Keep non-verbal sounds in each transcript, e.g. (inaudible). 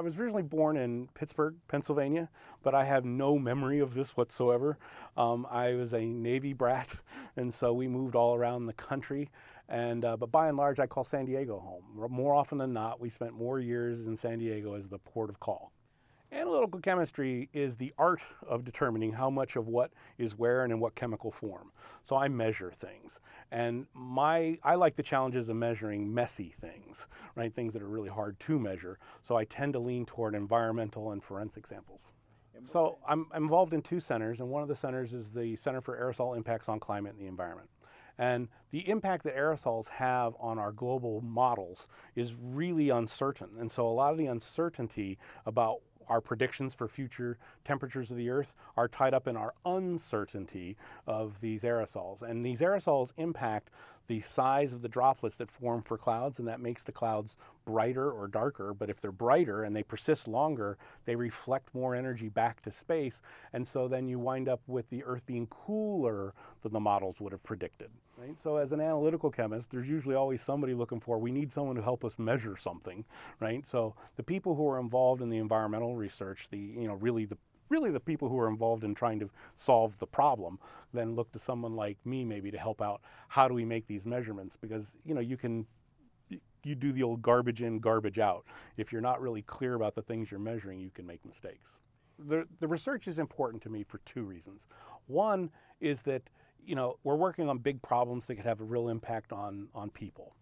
I was originally born in Pittsburgh, Pennsylvania, but I have no memory of this whatsoever. Um, I was a Navy brat, (laughs) and so we moved all around the country. And uh, but by and large, I call San Diego home. More often than not, we spent more years in San Diego as the port of call. Analytical chemistry is the art of determining how much of what is where and in what chemical form. So I measure things. And my I like the challenges of measuring messy things, right? Things that are really hard to measure. So I tend to lean toward environmental and forensic samples. So I'm, I'm involved in two centers, and one of the centers is the Center for Aerosol Impacts on Climate and the Environment. And the impact that aerosols have on our global models is really uncertain. And so a lot of the uncertainty about our predictions for future temperatures of the Earth are tied up in our uncertainty of these aerosols. And these aerosols impact the size of the droplets that form for clouds, and that makes the clouds brighter or darker. But if they're brighter and they persist longer, they reflect more energy back to space. And so then you wind up with the Earth being cooler than the models would have predicted. Right? So as an analytical chemist, there's usually always somebody looking for, we need someone to help us measure something, right? So the people who are involved in the environmental research, the, you know, really the really the people who are involved in trying to solve the problem then look to someone like me maybe to help out how do we make these measurements because you know you can you do the old garbage in garbage out if you're not really clear about the things you're measuring you can make mistakes the, the research is important to me for two reasons one is that you know we're working on big problems that could have a real impact on on people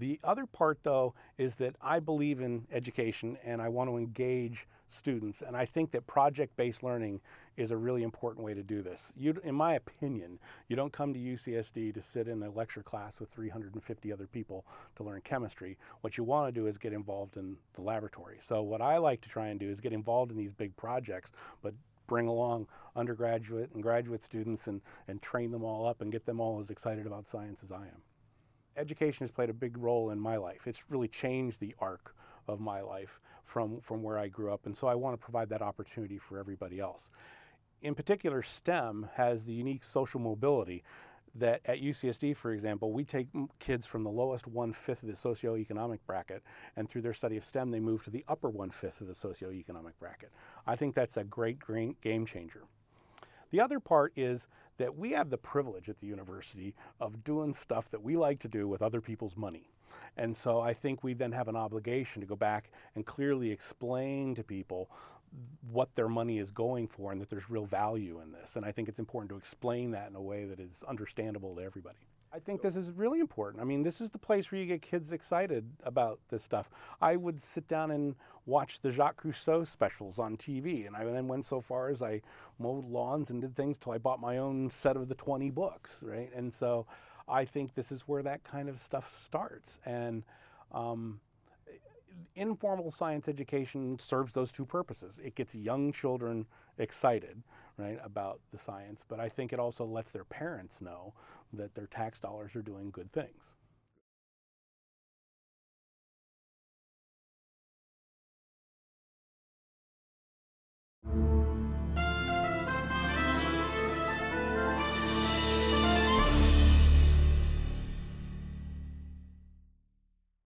the other part, though, is that I believe in education and I want to engage students. And I think that project based learning is a really important way to do this. You, in my opinion, you don't come to UCSD to sit in a lecture class with 350 other people to learn chemistry. What you want to do is get involved in the laboratory. So, what I like to try and do is get involved in these big projects, but bring along undergraduate and graduate students and, and train them all up and get them all as excited about science as I am education has played a big role in my life. It's really changed the arc of my life from, from where I grew up. And so I want to provide that opportunity for everybody else. In particular, STEM has the unique social mobility that at UCSD, for example, we take kids from the lowest one fifth of the socioeconomic bracket, and through their study of STEM, they move to the upper one fifth of the socioeconomic bracket. I think that's a great, game changer. The other part is that we have the privilege at the university of doing stuff that we like to do with other people's money. And so I think we then have an obligation to go back and clearly explain to people what their money is going for and that there's real value in this. And I think it's important to explain that in a way that is understandable to everybody. I think this is really important. I mean, this is the place where you get kids excited about this stuff. I would sit down and watch the Jacques Cousteau specials on TV, and I then went so far as I mowed lawns and did things till I bought my own set of the 20 books, right? And so I think this is where that kind of stuff starts. And um, informal science education serves those two purposes. It gets young children excited, right, about the science, but I think it also lets their parents know that their tax dollars are doing good things.